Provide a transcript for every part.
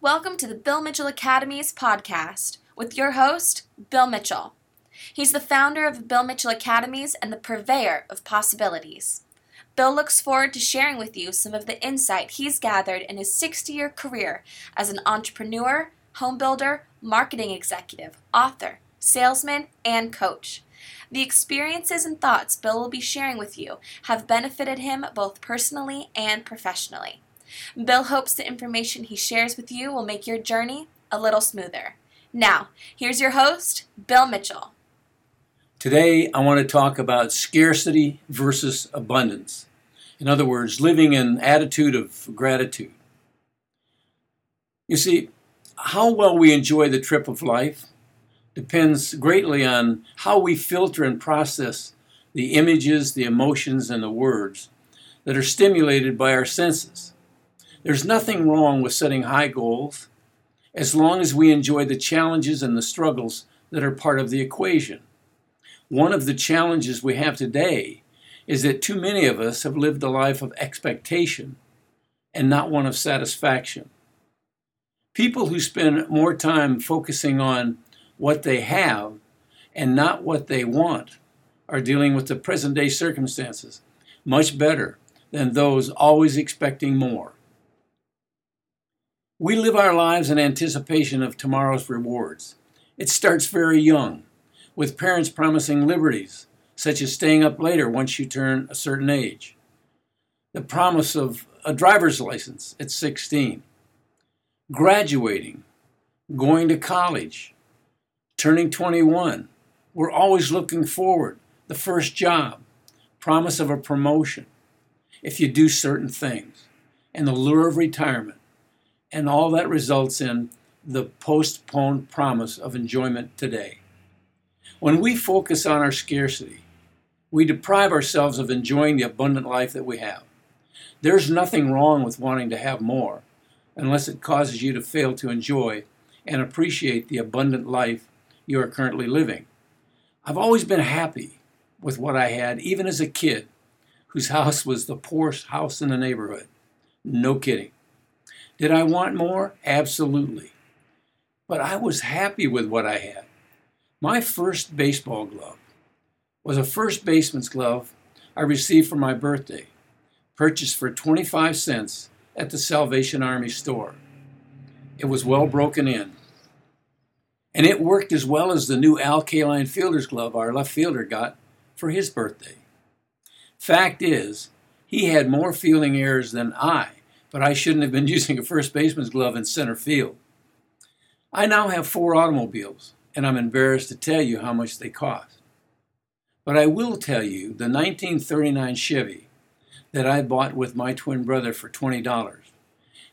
Welcome to the Bill Mitchell Academy's podcast with your host, Bill Mitchell. He's the founder of Bill Mitchell Academies and the purveyor of possibilities. Bill looks forward to sharing with you some of the insight he's gathered in his 60 year career as an entrepreneur, home builder, marketing executive, author, salesman, and coach. The experiences and thoughts Bill will be sharing with you have benefited him both personally and professionally. Bill hopes the information he shares with you will make your journey a little smoother. Now, here's your host, Bill Mitchell. Today, I want to talk about scarcity versus abundance. In other words, living an attitude of gratitude. You see, how well we enjoy the trip of life depends greatly on how we filter and process the images, the emotions, and the words that are stimulated by our senses. There's nothing wrong with setting high goals as long as we enjoy the challenges and the struggles that are part of the equation. One of the challenges we have today is that too many of us have lived a life of expectation and not one of satisfaction. People who spend more time focusing on what they have and not what they want are dealing with the present day circumstances much better than those always expecting more. We live our lives in anticipation of tomorrow's rewards. It starts very young, with parents promising liberties, such as staying up later once you turn a certain age, the promise of a driver's license at 16, graduating, going to college, turning 21. We're always looking forward, the first job, promise of a promotion, if you do certain things, and the lure of retirement and all that results in the postponed promise of enjoyment today. When we focus on our scarcity, we deprive ourselves of enjoying the abundant life that we have. There's nothing wrong with wanting to have more unless it causes you to fail to enjoy and appreciate the abundant life you are currently living. I've always been happy with what I had, even as a kid, whose house was the poorest house in the neighborhood. No kidding. Did I want more? Absolutely. But I was happy with what I had. My first baseball glove was a first baseman's glove I received for my birthday, purchased for 25 cents at the Salvation Army store. It was well broken in. And it worked as well as the new Al Kaline fielder's glove our left fielder got for his birthday. Fact is, he had more fielding errors than I but I shouldn't have been using a first baseman's glove in center field. I now have four automobiles, and I'm embarrassed to tell you how much they cost. But I will tell you the 1939 Chevy that I bought with my twin brother for $20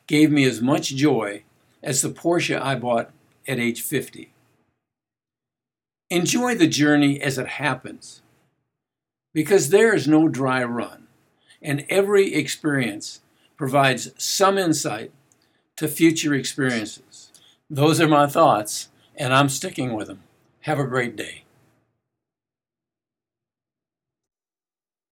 gave me as much joy as the Porsche I bought at age 50. Enjoy the journey as it happens, because there is no dry run, and every experience provides some insight to future experiences. Those are my thoughts, and I'm sticking with them. Have a great day.